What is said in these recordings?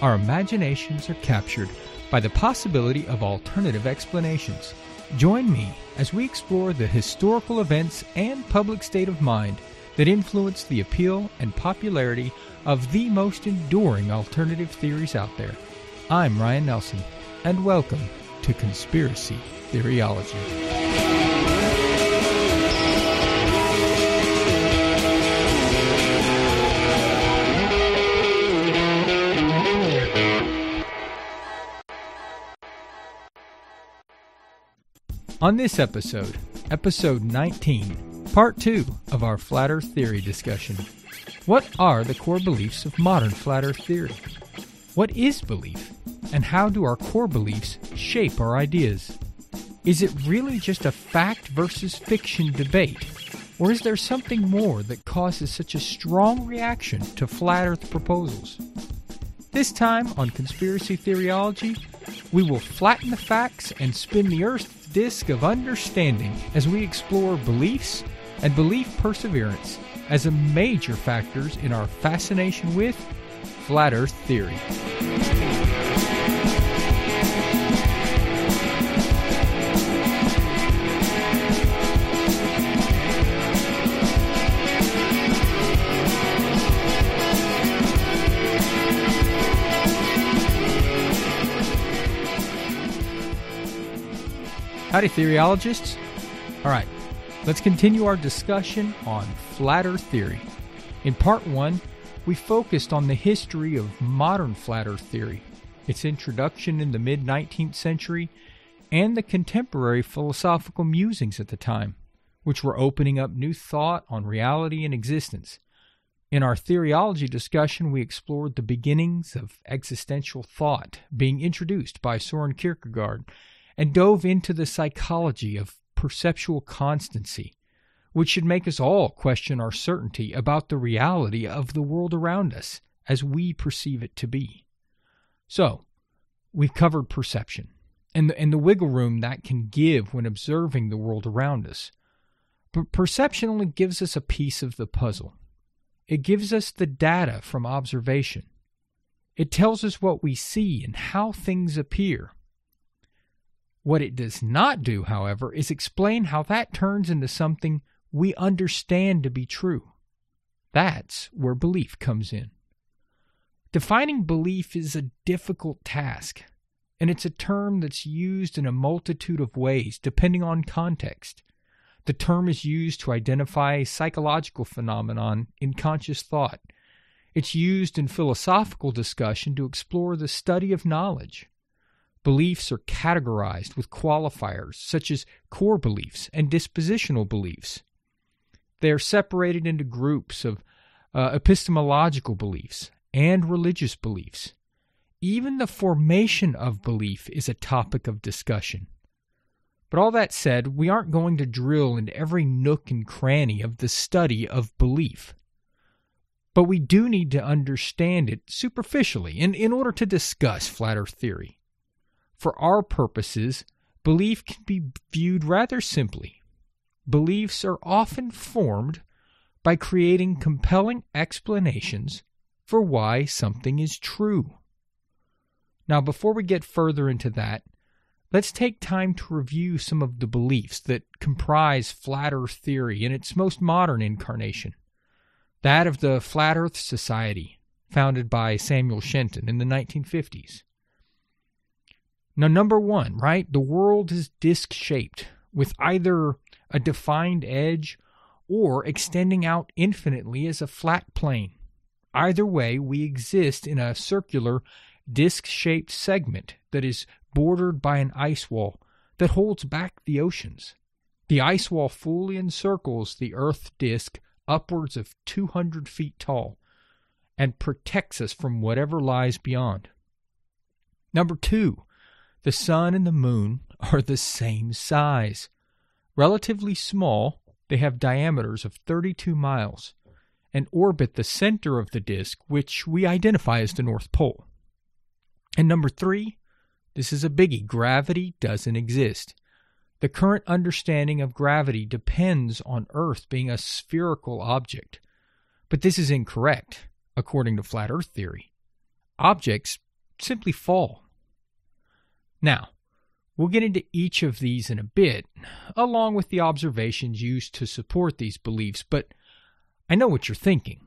our imaginations are captured by the possibility of alternative explanations. Join me as we explore the historical events and public state of mind that influenced the appeal and popularity of the most enduring alternative theories out there. I'm Ryan Nelson, and welcome to Conspiracy Theoryology. On this episode, episode 19, part 2 of our Flat Earth Theory discussion, what are the core beliefs of modern Flat Earth theory? What is belief? And how do our core beliefs shape our ideas? Is it really just a fact versus fiction debate? Or is there something more that causes such a strong reaction to flat earth proposals? This time on Conspiracy Theoryology, we will flatten the facts and spin the earth's disk of understanding as we explore beliefs and belief perseverance as a major factors in our fascination with flat earth theory. Howdy, theoryologists. All right, let's continue our discussion on flat earth theory. In part one, we focused on the history of modern flat earth theory, its introduction in the mid 19th century, and the contemporary philosophical musings at the time, which were opening up new thought on reality and existence. In our theoryology discussion, we explored the beginnings of existential thought being introduced by Soren Kierkegaard and dove into the psychology of perceptual constancy, which should make us all question our certainty about the reality of the world around us as we perceive it to be. So, we've covered perception and the, and the wiggle room that can give when observing the world around us. But perception only gives us a piece of the puzzle. It gives us the data from observation. It tells us what we see and how things appear. What it does not do, however, is explain how that turns into something we understand to be true. That's where belief comes in. Defining belief is a difficult task, and it's a term that's used in a multitude of ways depending on context. The term is used to identify psychological phenomenon in conscious thought. It's used in philosophical discussion to explore the study of knowledge. Beliefs are categorized with qualifiers such as core beliefs and dispositional beliefs. They are separated into groups of uh, epistemological beliefs and religious beliefs. Even the formation of belief is a topic of discussion. But all that said, we aren't going to drill into every nook and cranny of the study of belief. But we do need to understand it superficially in, in order to discuss flat earth theory. For our purposes, belief can be viewed rather simply. Beliefs are often formed by creating compelling explanations for why something is true. Now, before we get further into that, let's take time to review some of the beliefs that comprise flat earth theory in its most modern incarnation that of the Flat Earth Society, founded by Samuel Shenton in the 1950s. Now, number one, right? The world is disc shaped with either a defined edge or extending out infinitely as a flat plane. Either way, we exist in a circular, disc shaped segment that is bordered by an ice wall that holds back the oceans. The ice wall fully encircles the Earth disk upwards of 200 feet tall and protects us from whatever lies beyond. Number two, the sun and the moon are the same size. Relatively small, they have diameters of 32 miles and orbit the center of the disk, which we identify as the North Pole. And number three, this is a biggie gravity doesn't exist. The current understanding of gravity depends on Earth being a spherical object. But this is incorrect, according to flat Earth theory. objects simply fall. Now, we'll get into each of these in a bit, along with the observations used to support these beliefs, but I know what you're thinking.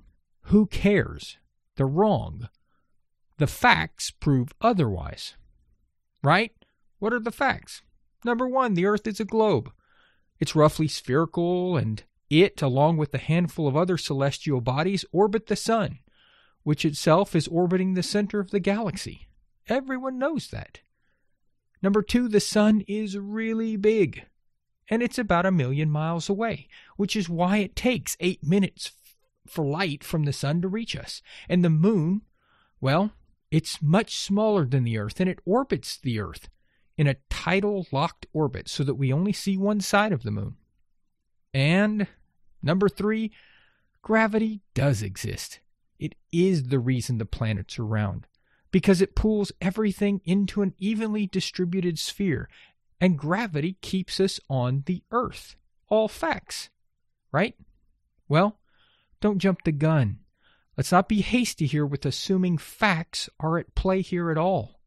Who cares? They're wrong. The facts prove otherwise. Right? What are the facts? Number one, the Earth is a globe. It's roughly spherical, and it, along with a handful of other celestial bodies, orbit the Sun, which itself is orbiting the center of the galaxy. Everyone knows that. Number two, the Sun is really big, and it's about a million miles away, which is why it takes eight minutes for light from the Sun to reach us. And the Moon, well, it's much smaller than the Earth, and it orbits the Earth in a tidal locked orbit so that we only see one side of the moon. And number three, gravity does exist. It is the reason the planets are round, because it pulls everything into an evenly distributed sphere, and gravity keeps us on the Earth. All facts, right? Well, don't jump the gun. Let's not be hasty here with assuming facts are at play here at all.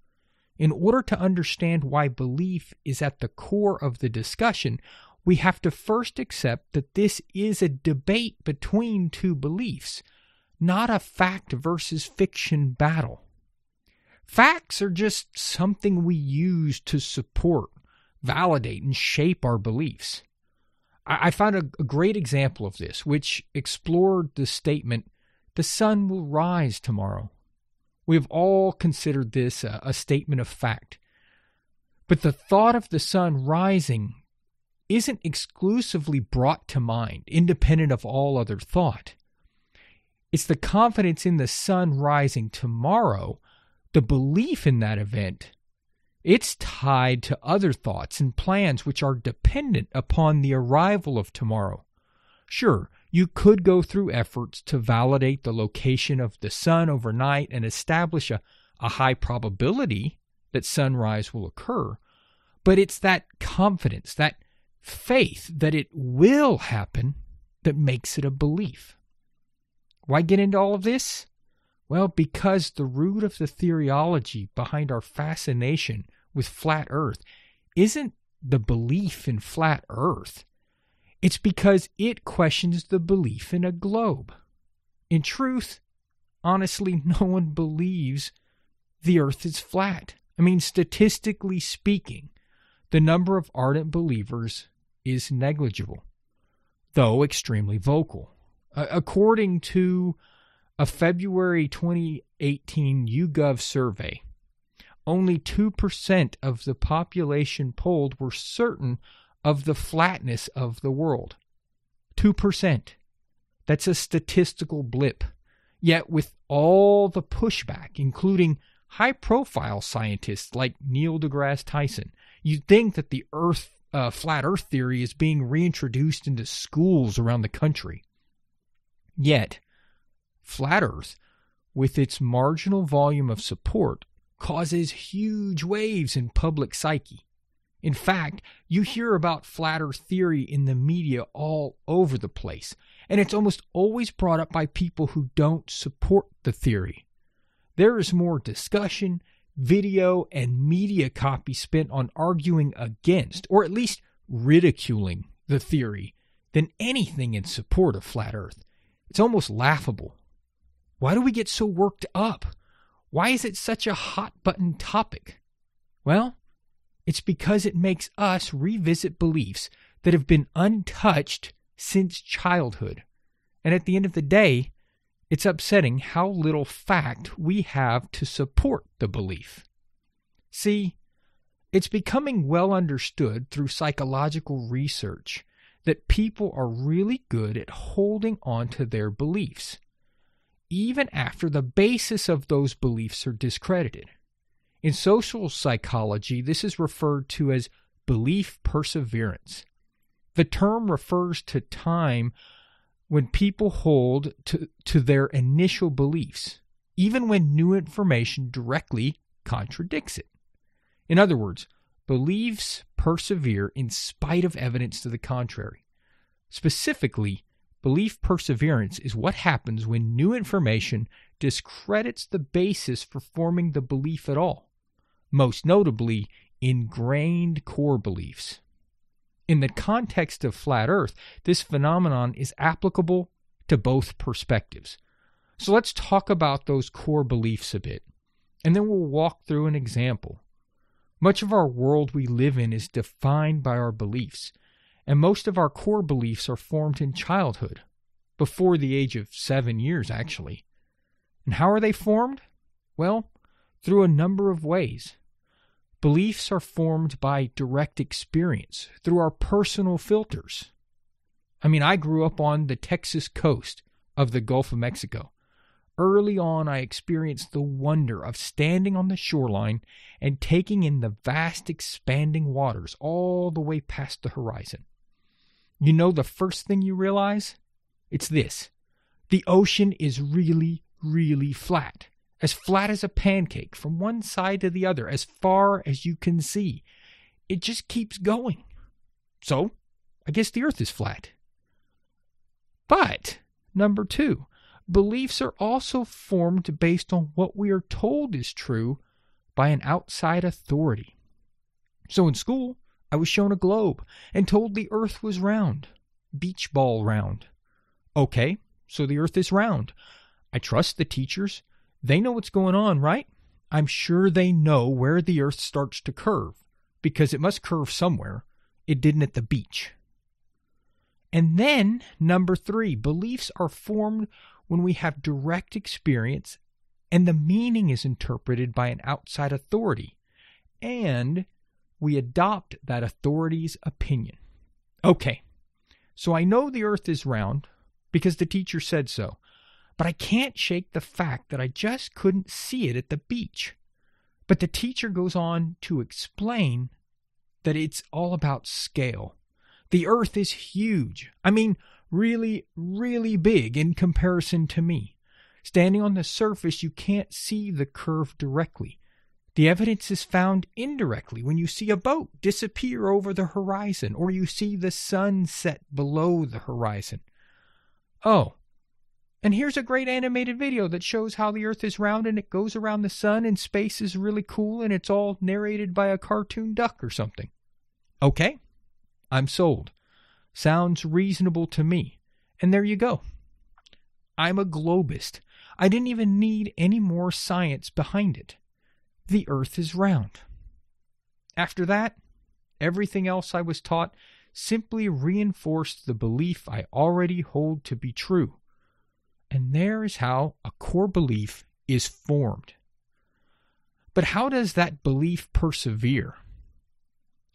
In order to understand why belief is at the core of the discussion, we have to first accept that this is a debate between two beliefs, not a fact versus fiction battle. Facts are just something we use to support, validate, and shape our beliefs. I found a, great example of this, which explored the statement, the sun will rise tomorrow. We have all considered this a, a statement of fact. But the thought of the sun rising isn't exclusively brought to mind, independent of all other thought. It's the confidence in the sun rising tomorrow, the belief in that event. It's tied to other thoughts and plans which are dependent upon the arrival of tomorrow. Sure, you could go through efforts to validate the location of the sun overnight and establish a, a high probability that sunrise will occur, but it's that confidence, that faith that it will happen that makes it a belief. Why get into all of this? Well, because the root of the theoryology behind our fascination with flat earth isn't the belief in flat earth. It's because it questions the belief in a globe. In truth, honestly, no one believes the earth is flat. I mean, statistically speaking, the number of ardent believers is negligible, though extremely vocal. According to a February 2018 YouGov survey, only 2% of the population polled were certain of the flatness of the world. 2%. That's a statistical blip. Yet, with all the pushback, including high profile scientists like Neil deGrasse Tyson, you'd think that the Earth, uh, flat Earth theory is being reintroduced into schools around the country. Yet, flat Earth, with its marginal volume of support, causes huge waves in public psyche. In fact, you hear about flat earth theory in the media all over the place, and it's almost always brought up by people who don't support the theory. There is more discussion, video, and media copy spent on arguing against, or at least ridiculing, the theory than anything in support of flat earth. It's almost laughable. Why do we get so worked up? Why is it such a hot button topic? Well, it's because it makes us revisit beliefs that have been untouched since childhood. And at the end of the day, it's upsetting how little fact we have to support the belief. See, it's becoming well understood through psychological research that people are really good at holding on to their beliefs, even after the basis of those beliefs are discredited. In social psychology, this is referred to as belief perseverance. The term refers to time when people hold to, to their initial beliefs, even when new information directly contradicts it. In other words, beliefs persevere in spite of evidence to the contrary. Specifically, Belief perseverance is what happens when new information discredits the basis for forming the belief at all, most notably ingrained core beliefs. In the context of flat Earth, this phenomenon is applicable to both perspectives. So let's talk about those core beliefs a bit, and then we'll walk through an example. Much of our world we live in is defined by our beliefs, and most of our core beliefs are formed in childhood, before the age of seven years, actually. And how are they formed? Well, through a number of ways. Beliefs are formed by direct experience, through our personal filters. I mean, I grew up on the Texas coast of the Gulf of Mexico. Early on, I experienced the wonder of standing on the shoreline and taking in the vast expanding waters all the way past the horizon. You know, the first thing you realize? It's this the ocean is really, really flat, as flat as a pancake from one side to the other, as far as you can see. It just keeps going. So, I guess the earth is flat. But, number two, beliefs are also formed based on what we are told is true by an outside authority. So in school, I was shown a globe and told the earth was round, beach ball round. Okay, so the earth is round. I trust the teachers. They know what's going on, right? I'm sure they know where the earth starts to curve because it must curve somewhere. It didn't at the beach. And then, number three, beliefs are formed when we have direct experience and the meaning is interpreted by an outside authority, and we adopt that authority's opinion. Okay, so I know the earth is round because the teacher said so, but I can't shake the fact that I just couldn't see it at the beach. But the teacher goes on to explain that it's all about scale. The earth is huge. I mean, really, really big in comparison to me. Standing on the surface, you can't see the curve directly. The evidence is found indirectly when you see a boat disappear over the horizon or you see the sun set below the horizon. Oh, and here's a great animated video that shows how the earth is round and it goes around the sun and space is really cool and it's all narrated by a cartoon duck or something. Okay, I'm sold. Sounds reasonable to me. And there you go. I'm a globist. I didn't even need any more science behind it. The earth is round. After that, everything else I was taught simply reinforced the belief I already hold to be true. And there is how a core belief is formed. But how does that belief persevere?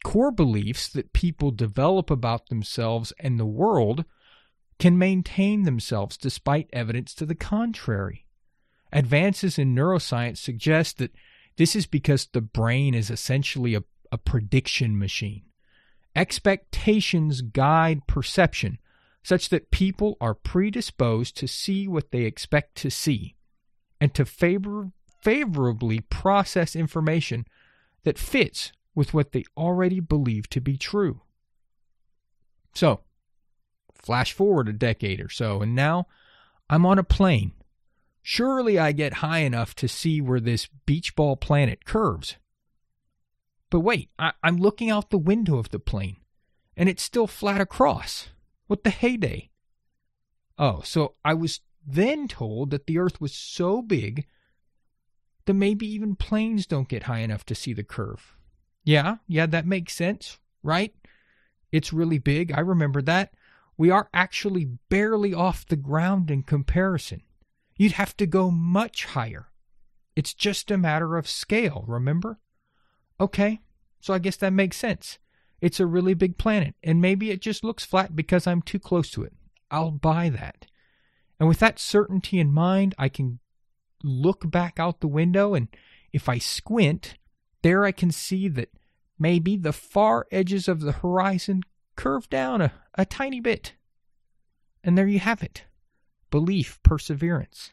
core beliefs that people develop about themselves and the world can maintain themselves despite evidence to the contrary. Advances in neuroscience suggest that this is because the brain is essentially a, a prediction machine. Expectations guide perception, such that people are predisposed to see what they expect to see and to favor, favorably process information that fits with what they already believe to be true. So, flash forward a decade or so, and now I'm on a plane. Surely I get high enough to see where this beach ball planet curves. But wait, I- am looking out the window of the plane, and it's still flat across. What the heyday? Oh, so I was then told that the Earth was so big that maybe even planes don't get high enough to see the curve. Yeah, yeah, that makes sense, right? It's really big. I remember that. We are actually barely off the ground in comparison. You'd have to go much higher. It's just a matter of scale, remember? Okay, so I guess that makes sense. It's a really big planet, and maybe it just looks flat because I'm too close to it. I'll buy that. And with that certainty in mind, I can look back out the window, and if I squint, there I can see that maybe the far edges of the horizon curve down a, a tiny bit. And there you have it belief, perseverance.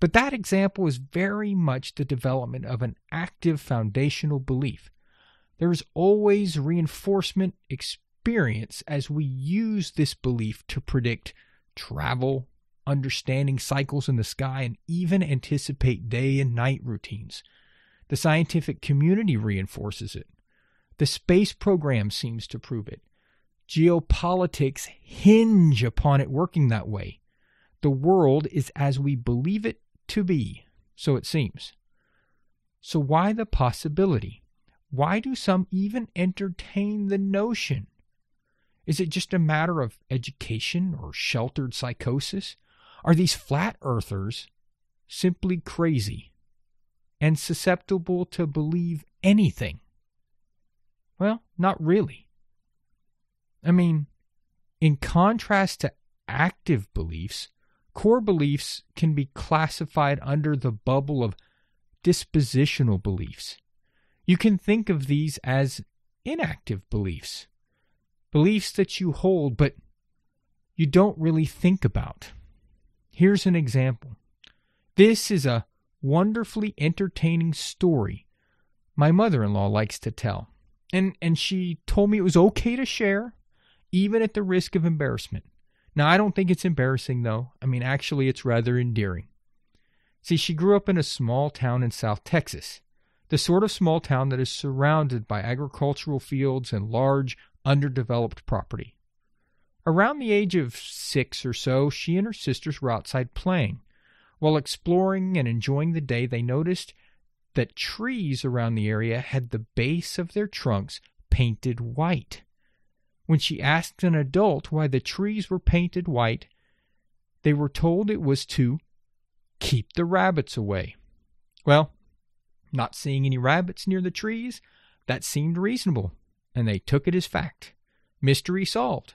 But that example is very much the development of an active foundational belief. There is always reinforcement, experience as we use this belief to predict travel, understanding cycles in the sky, and even anticipate day and night routines. The scientific community reinforces it. The space program seems to prove it. Geopolitics hinge upon it working that way. The world is as we believe it to be, so it seems. So, why the possibility? Why do some even entertain the notion? Is it just a matter of education or sheltered psychosis? Are these flat earthers simply crazy and susceptible to believe anything? Well, not really. I mean, in contrast to active beliefs, core beliefs can be classified under the bubble of dispositional beliefs. You can think of these as inactive beliefs, beliefs that you hold but you don't really think about. Here's an example. This is a wonderfully entertaining story my mother in law likes to tell. And, and she told me it was okay to share, even at the risk of embarrassment. Now, I don't think it's embarrassing, though. I mean, actually, it's rather endearing. See, she grew up in a small town in South Texas, the sort of small town that is surrounded by agricultural fields and large, underdeveloped property. Around the age of six or so, she and her sisters were outside playing. While exploring and enjoying the day, they noticed that trees around the area had the base of their trunks painted white. When she asked an adult why the trees were painted white, they were told it was to keep the rabbits away. Well, not seeing any rabbits near the trees, that seemed reasonable, and they took it as fact. Mystery solved.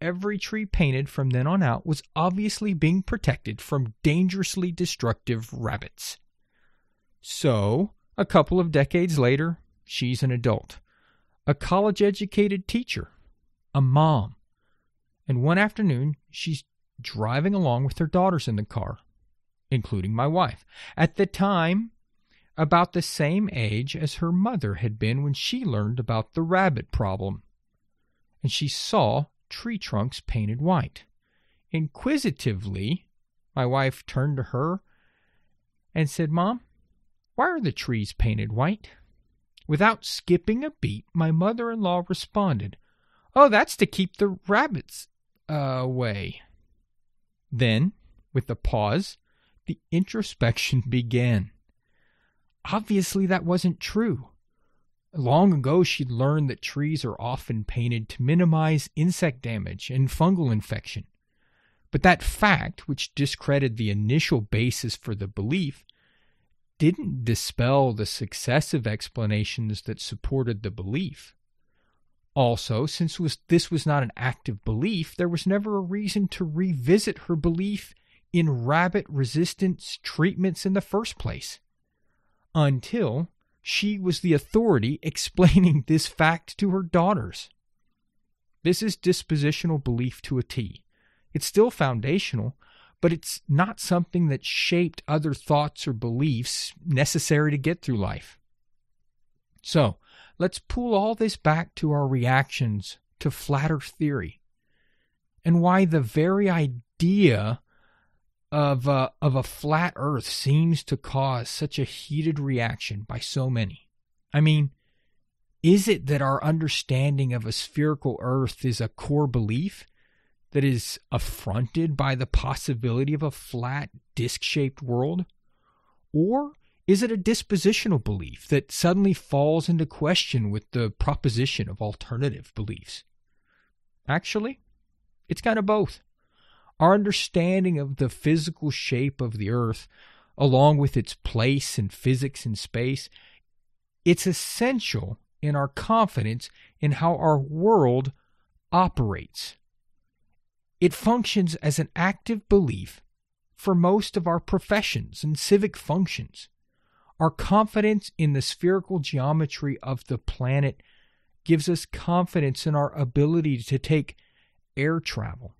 Every tree painted from then on out was obviously being protected from dangerously destructive rabbits. So, a couple of decades later, she's an adult, a college educated teacher, a mom, and one afternoon she's driving along with her daughters in the car including my wife. At the time, about the same age as her mother had been when she learned about the rabbit problem. And she saw tree trunks painted white. Inquisitively, my wife turned to her and said, Mom, why are the trees painted white? Without skipping a beat, my mother in law responded, Oh, that's to keep the rabbits uh, away. Then, with a pause, the introspection began. Obviously, that wasn't true. Long ago, she'd learned that trees are often painted to minimize insect damage and fungal infection. But that fact, which discredited the initial basis for the belief, didn't dispel the successive explanations that supported the belief. Also, since was, this was not an active belief, there was never a reason to revisit her belief in rabbit resistance treatments in the first place until she was the authority explaining this fact to her daughters. This is dispositional belief to a T. It's still foundational, but it's not something that shaped other thoughts or beliefs necessary to get through life. So, let's pull all this back to our reactions to flat earth theory and why the very idea of a, of a flat earth seems to cause such a heated reaction by so many. I mean, is it that our understanding of a spherical earth is a core belief that is affronted by the possibility of a flat disc shaped world? Or is it a dispositional belief that suddenly falls into question with the proposition of alternative beliefs? Actually, it's kind of both. Our understanding of the physical shape of the earth, along with its place in physics and space, it's essential in our confidence in how our world operates. It functions as an active belief for most of our professions and civic functions. Our confidence in the spherical geometry of the planet gives us confidence in our ability to take air travel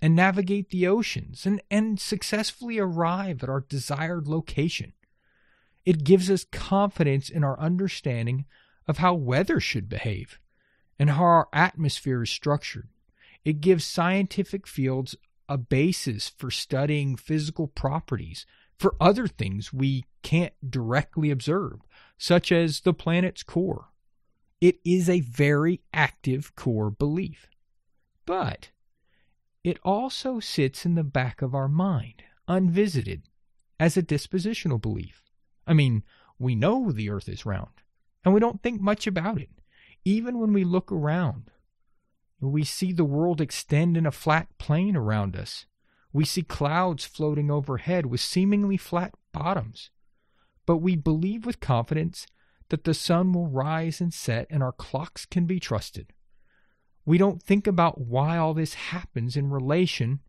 and navigate the oceans and, and successfully arrive at our desired location. It gives us confidence in our understanding of how weather should behave and how our atmosphere is structured. It gives scientific fields a basis for studying physical properties for other things we can't directly observe, such as the planet's core. It is a very active core belief. But it also sits in the back of our mind, unvisited, as a dispositional belief. I mean, we know the earth is round, and we don't think much about it. Even when we look around, we see the world extend in a flat plane around us. We see clouds floating overhead with seemingly flat bottoms. But we believe with confidence that the sun will rise and set and our clocks can be trusted. We don't think about why all this happens in relation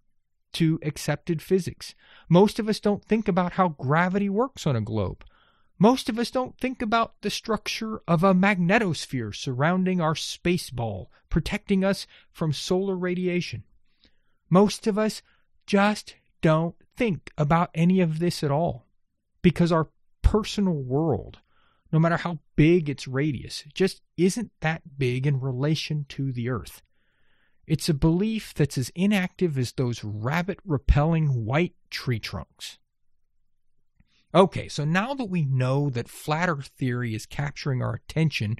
to accepted physics. Most of us don't think about how gravity works on a globe. Most of us don't think about the structure of a magnetosphere surrounding our space ball, protecting us from solar radiation. Most of us just don't think about any of this at all because our personal world, no matter how big its radius, just isn't that big in relation to the Earth. It's a belief that's as inactive as those rabbit repelling white tree trunks. Okay, so now that we know that flat earth theory is capturing our attention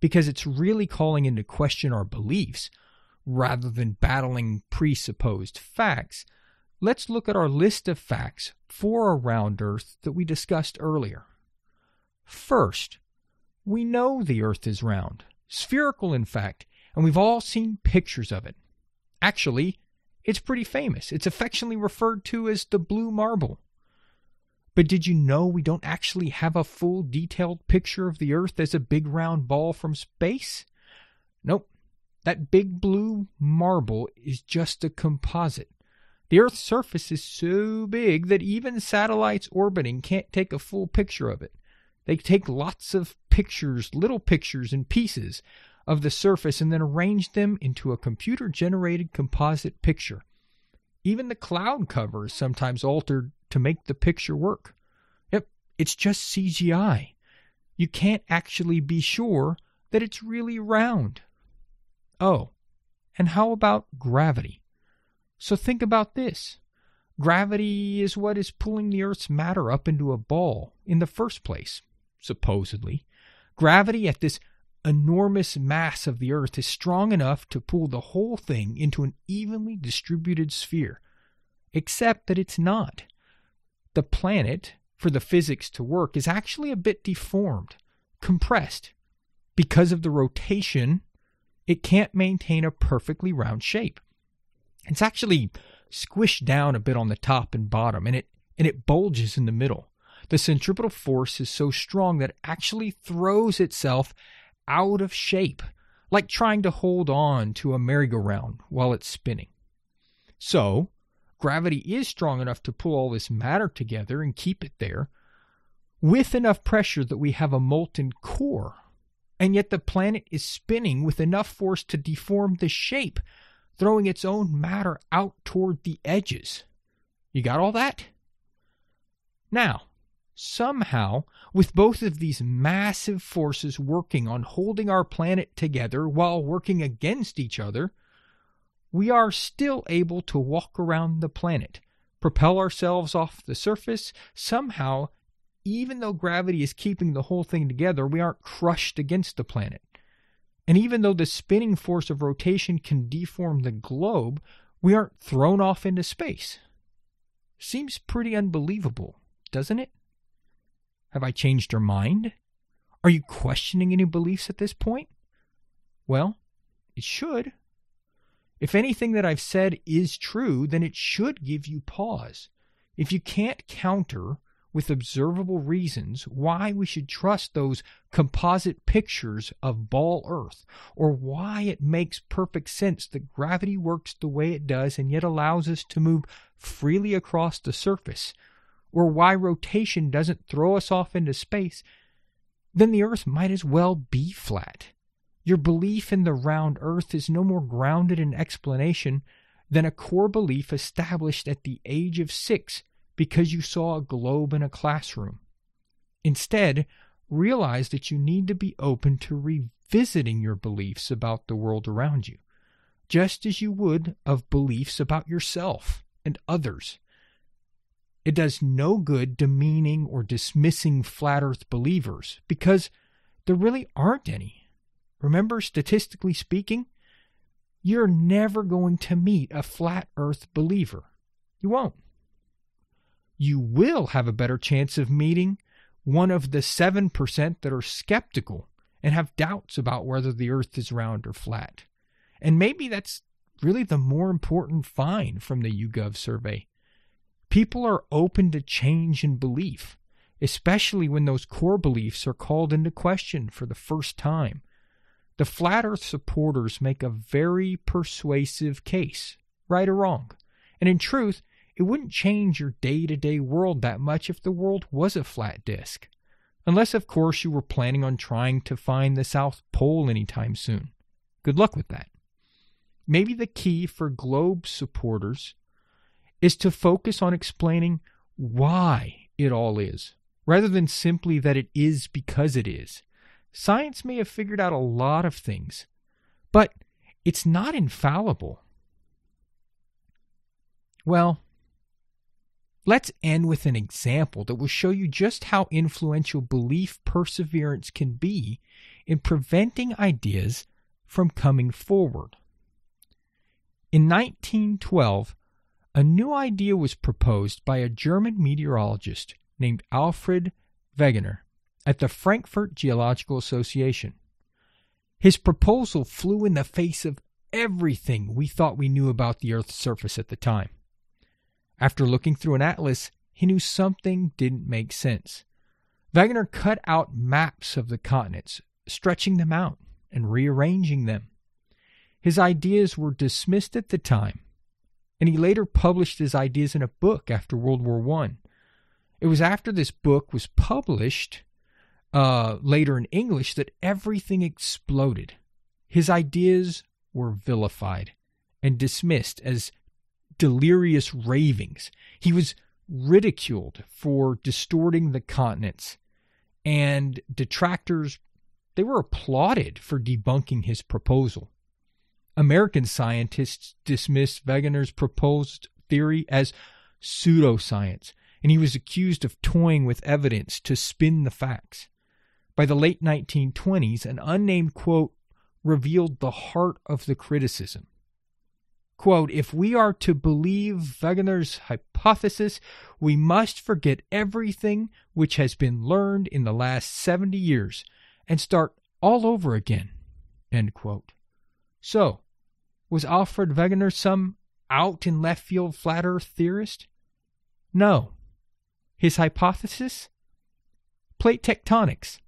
because it's really calling into question our beliefs rather than battling presupposed facts, let's look at our list of facts for a round earth that we discussed earlier. First, we know the earth is round, spherical in fact, and we've all seen pictures of it. Actually, it's pretty famous. It's affectionately referred to as the blue marble. But did you know we don't actually have a full detailed picture of the Earth as a big round ball from space? Nope. That big blue marble is just a composite. The Earth's surface is so big that even satellites orbiting can't take a full picture of it. They take lots of pictures, little pictures and pieces of the surface, and then arrange them into a computer generated composite picture. Even the cloud cover is sometimes altered to make the picture work. Yep, it's just CGI. You can't actually be sure that it's really round. Oh, and how about gravity? So think about this. Gravity is what is pulling the Earth's matter up into a ball in the first place, supposedly. Gravity at this enormous mass of the Earth is strong enough to pull the whole thing into an evenly distributed sphere, except that it's not the planet, for the physics to work, is actually a bit deformed, compressed. Because of the rotation, it can't maintain a perfectly round shape. It's actually squished down a bit on the top and bottom, and it and it bulges in the middle. The centripetal force is so strong that it actually throws itself out of shape, like trying to hold on to a merry-go-round while it's spinning. So, gravity is strong enough to pull all this matter together and keep it there with enough pressure that we have a molten core. And yet the planet is spinning with enough force to deform the shape, throwing its own matter out toward the edges. You got all that? Now, somehow, with both of these massive forces working on holding our planet together while working against each other, we are still able to walk around the planet, propel ourselves off the surface. Somehow, even though gravity is keeping the whole thing together, we aren't crushed against the planet. And even though the spinning force of rotation can deform the globe, we aren't thrown off into space. Seems pretty unbelievable, doesn't it? Have I changed your mind? Are you questioning any beliefs at this point? Well, it should. If anything that I've said is true, then it should give you pause. If you can't counter with observable reasons why we should trust those composite pictures of ball Earth, or why it makes perfect sense that gravity works the way it does and yet allows us to move freely across the surface, or why rotation doesn't throw us off into space, then the Earth might as well be flat. Your belief in the round earth is no more grounded in explanation than a core belief established at the age of six because you saw a globe in a classroom. Instead, realize that you need to be open to revisiting your beliefs about the world around you, just as you would of beliefs about yourself and others. It does no good demeaning or dismissing flat earth believers because there really aren't any. Remember, statistically speaking, you're never going to meet a flat earth believer. You won't. You will have a better chance of meeting one of the 7% that are skeptical and have doubts about whether the earth is round or flat. And maybe that's really the more important find from the YouGov survey. People are open to change in belief, especially when those core beliefs are called into question for the first time. The flat earth supporters make a very persuasive case, right or wrong. And in truth, it wouldn't change your day to day world that much if the world was a flat disk. Unless, of course, you were planning on trying to find the South Pole anytime soon. Good luck with that. Maybe the key for globe supporters is to focus on explaining why it all is, rather than simply that it is because it is. Science may have figured out a lot of things, but it's not infallible. Well, let's end with an example that will show you just how influential belief perseverance can be in preventing ideas from coming forward. In 1912, a new idea was proposed by a German meteorologist named Alfred Wegener at the Frankfurt Geological Association. His proposal flew in the face of everything we thought we knew about the Earth's surface at the time. After looking through an atlas, he knew something didn't make sense. Wegener cut out maps of the continents, stretching them out and rearranging them. His ideas were dismissed at the time, and he later published his ideas in a book after World War I. It was after this book was published uh, later in English that everything exploded. His ideas were vilified and dismissed as delirious ravings. He was ridiculed for distorting the continents, and detractors they were applauded for debunking his proposal. American scientists dismissed Wegener's proposed theory as pseudoscience, and he was accused of toying with evidence to spin the facts. By the late 1920s, an unnamed quote revealed the heart of the criticism. Quote, if we are to believe Wegener's hypothesis, we must forget everything which has been learned in the last 70 years and start all over again. End quote. So, was Alfred Wegener some out in left field flat earth theorist? No. His hypothesis? Plate tectonics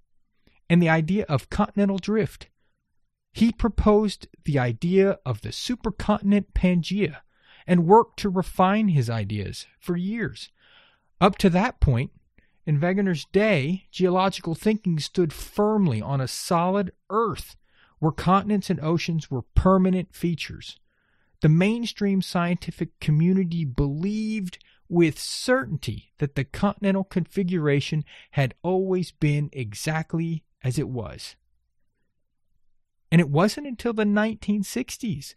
and the idea of continental drift. He proposed the idea of the supercontinent Pangaea and worked to refine his ideas for years. Up to that point, in Wegener's day, geological thinking stood firmly on a solid Earth where continents and oceans were permanent features. The mainstream scientific community believed with certainty that the continental configuration had always been exactly as it was. And it wasn't until the 1960s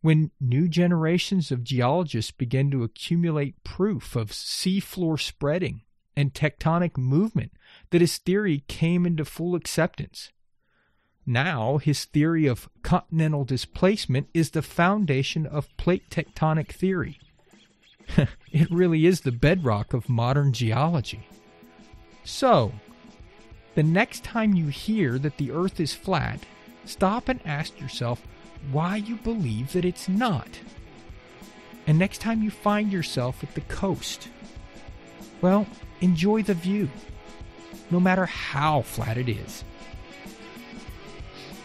when new generations of geologists began to accumulate proof of seafloor spreading and tectonic movement that his theory came into full acceptance. Now, his theory of continental displacement is the foundation of plate tectonic theory. it really is the bedrock of modern geology. So, the next time you hear that the earth is flat, stop and ask yourself why you believe that it's not. And next time you find yourself at the coast, well, enjoy the view, no matter how flat it is.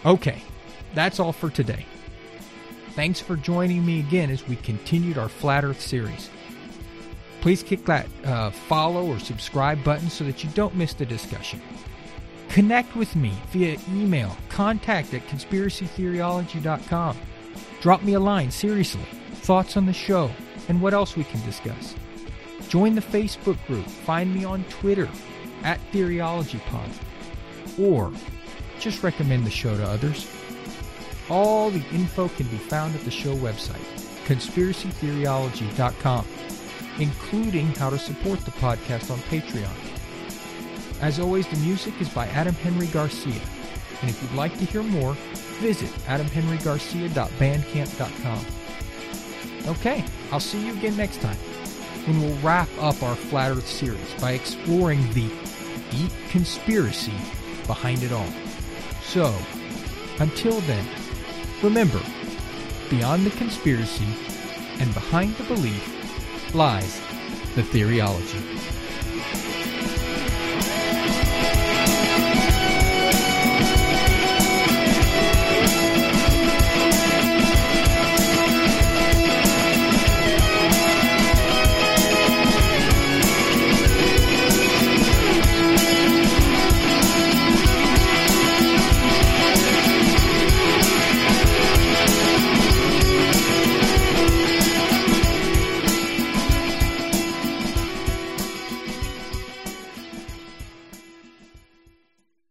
Okay, that's all for today. Thanks for joining me again as we continued our Flat Earth series. Please click that uh, follow or subscribe button so that you don't miss the discussion. Connect with me via email, contact at conspiracytheoryology.com. Drop me a line, seriously. Thoughts on the show and what else we can discuss. Join the Facebook group. Find me on Twitter at TheoryologyPod. or just recommend the show to others. All the info can be found at the show website, conspiracytheoryology.com, including how to support the podcast on Patreon. As always, the music is by Adam Henry Garcia. And if you'd like to hear more, visit adamhenrygarcia.bandcamp.com. Okay, I'll see you again next time when we'll wrap up our Flat Earth series by exploring the deep conspiracy behind it all. So, until then, remember, beyond the conspiracy and behind the belief lies the theoryology.